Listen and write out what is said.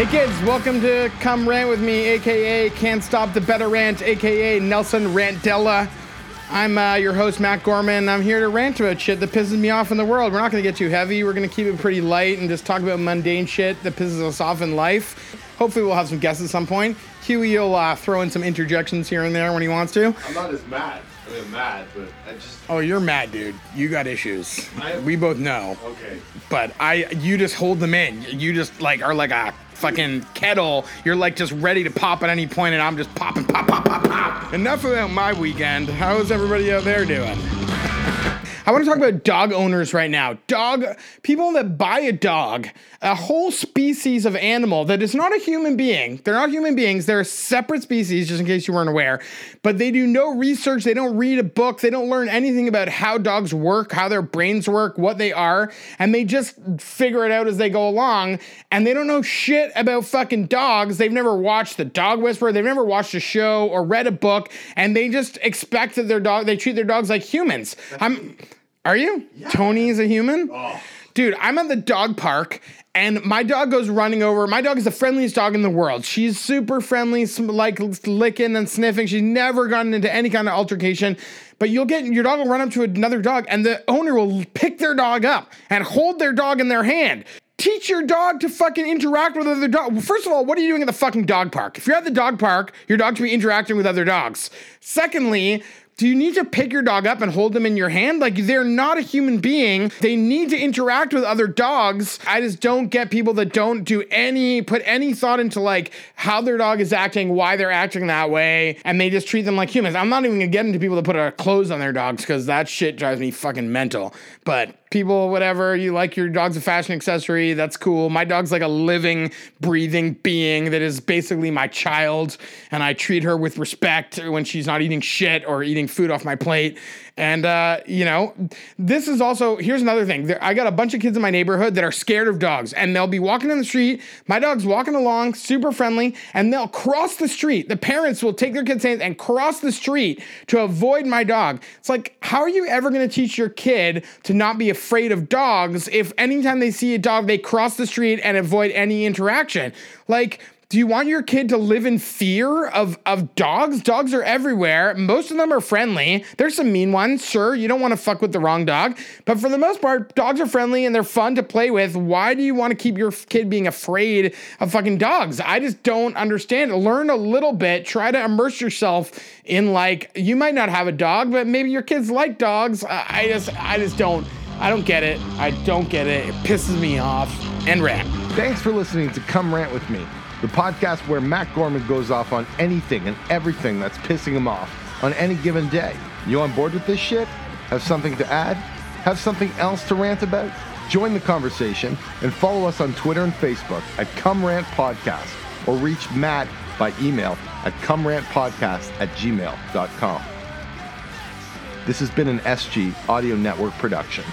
Hey kids, welcome to Come Rant with me, aka Can't Stop the Better Rant, aka Nelson Rantella. I'm uh, your host, Matt Gorman. I'm here to rant about shit that pisses me off in the world. We're not going to get too heavy. We're going to keep it pretty light and just talk about mundane shit that pisses us off in life. Hopefully, we'll have some guests at some point. Huey will uh, throw in some interjections here and there when he wants to. I'm not as mad. I mean, I'm mad, but I just Oh, you're mad, dude. You got issues. We both know. okay. But I, you just hold them in. You just like are like a fucking kettle. You're like just ready to pop at any point, and I'm just popping, pop, pop, pop, pop. Enough about my weekend. How's everybody out there doing? I want to talk about dog owners right now. Dog people that buy a dog, a whole species of animal that is not a human being. They're not human beings. They're a separate species, just in case you weren't aware. But they do no research. They don't read a book. They don't learn anything about how dogs work, how their brains work, what they are, and they just figure it out as they go along. And they don't know shit about fucking dogs. They've never watched The Dog Whisperer. They've never watched a show or read a book, and they just expect that their dog. They treat their dogs like humans. I'm. Are you? Tony is a human? Oh. Dude, I'm at the dog park and my dog goes running over. My dog is the friendliest dog in the world. She's super friendly, like licking and sniffing. She's never gotten into any kind of altercation. But you'll get your dog will run up to another dog and the owner will pick their dog up and hold their dog in their hand. Teach your dog to fucking interact with other dogs. First of all, what are you doing at the fucking dog park? If you're at the dog park, your dog should be interacting with other dogs. Secondly, do you need to pick your dog up and hold them in your hand? Like they're not a human being. They need to interact with other dogs. I just don't get people that don't do any put any thought into like how their dog is acting, why they're acting that way, and they just treat them like humans. I'm not even gonna get into people that put uh, clothes on their dogs because that shit drives me fucking mental. But people, whatever, you like your dog's a fashion accessory, that's cool. My dog's like a living, breathing being that is basically my child, and I treat her with respect when she's not eating shit or eating food off my plate. And, uh, you know, this is also, here's another thing. There, I got a bunch of kids in my neighborhood that are scared of dogs, and they'll be walking in the street. My dog's walking along, super friendly, and they'll cross the street. The parents will take their kids' hands and cross the street to avoid my dog. It's like, how are you ever going to teach your kid to not be afraid of dogs if anytime they see a dog, they cross the street and avoid any interaction? Like, do you want your kid to live in fear of, of dogs? Dogs are everywhere. Most of them are friendly. There's some mean ones, sure. You don't want to fuck with the wrong dog. But for the most part, dogs are friendly and they're fun to play with. Why do you want to keep your kid being afraid of fucking dogs? I just don't understand. Learn a little bit. Try to immerse yourself in like you might not have a dog, but maybe your kids like dogs. I just I just don't I don't get it. I don't get it. It pisses me off. And rant. Thanks for listening to Come Rant with Me, the podcast where Matt Gorman goes off on anything and everything that's pissing him off on any given day. You on board with this shit? Have something to add? Have something else to rant about? Join the conversation and follow us on Twitter and Facebook at Come Rant Podcast or reach Matt by email at comerantpodcast at gmail.com. This has been an SG Audio Network production.